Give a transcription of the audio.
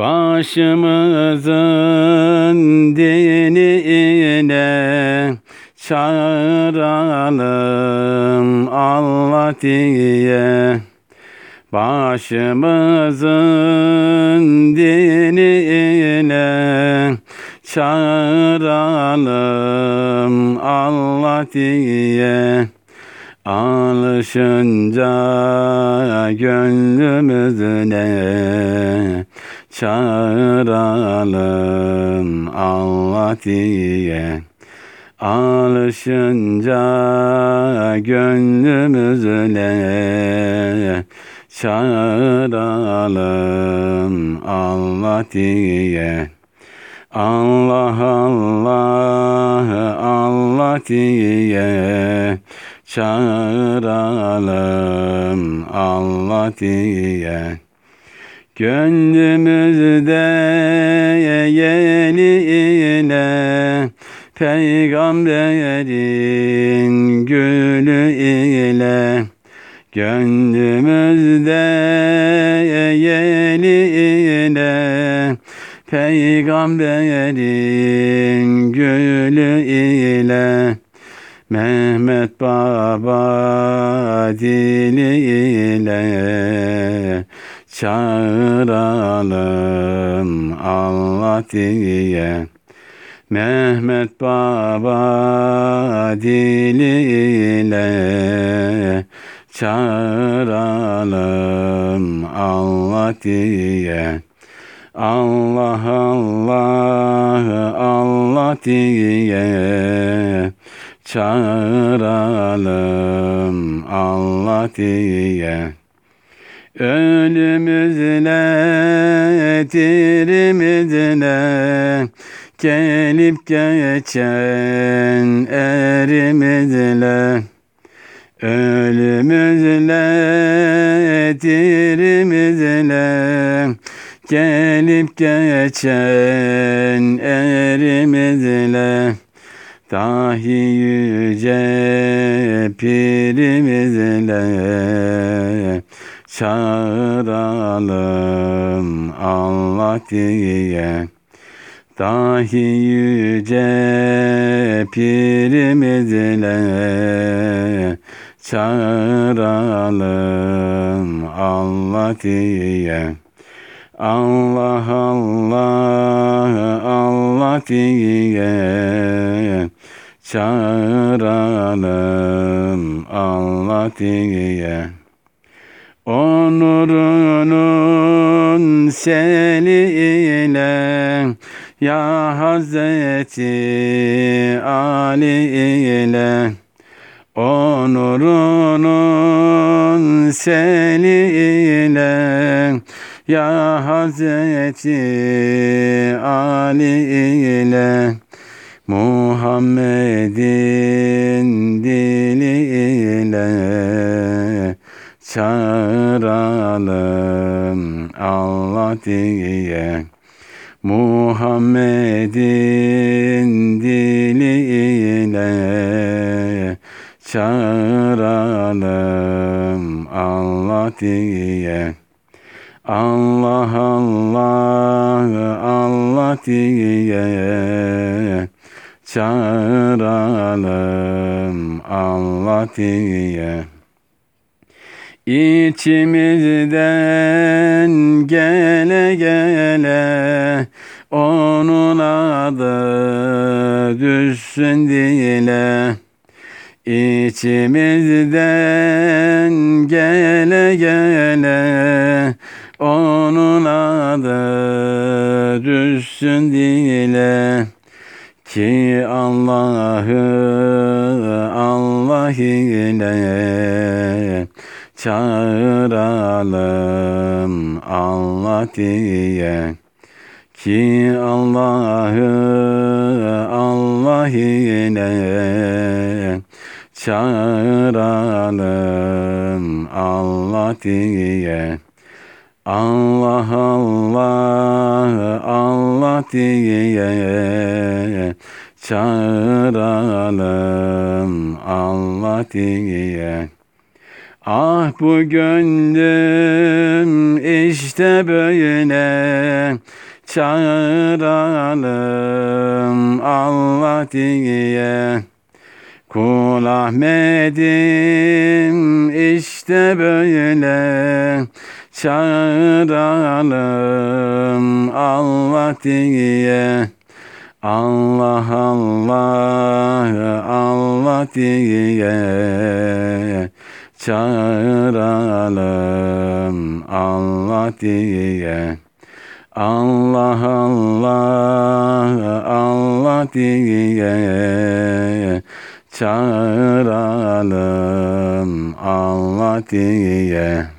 Başımızın dinine çağıralım Allah diye. Başımızın dinine çağıralım Allah diye. Alışınca gönlümüzüne çağıralım Allah diye. Alışınca gönlümüzüne çağıralım Allah diye. Allah Allah Allah diye çağıralım Allah diye. Gönlümüzde yeni ile peygamberin gülü ile Gönlümüzde yeni ile peygamberin gülü ile Mehmet Baba diliyle çağıralım Allah diye. Mehmet Baba diliyle çağıralım Allah diye. Allah Allah Allah diye çağıralım Allah diye. Ölümüzle dirimizle gelip geçen erimizle Ölümüzle dirimizle gelip geçen erimizle. Dahi yüce pirimizle çağıralım Allah diye. Dahi yüce pirimizle çağıralım Allah diye. Allah Allah Allah diye çağıralım Allah diye. O nurunun seliyle ya Hazreti Ali ile. O nurunun seliyle ya Hazreti Ali ile. Muhammed'in diliyle çağıralım Allah diye. Muhammed'in diliyle çağıralım Allah diye. Allah Allah Allah diye çağıralım Allah diye. İçimizden gele gele onun adı düşsün dile. İçimizden gele gele onun adı düşsün dile. Ki Allah'ı Allah ile çağıralım Allah diye. Ki Allah'ı Allah ile çağıralım Allah diye. Allah Allah Allah diye çağıralım Allah diye. Ah bu gönlüm işte böyle çağıralım Allah diye. Kul Ahmet'im işte böyle çağıralım Allah diye. Allah Allah Allah diye çağıralım Allah diye. Allah Allah Allah diye çağıralım Allah diye.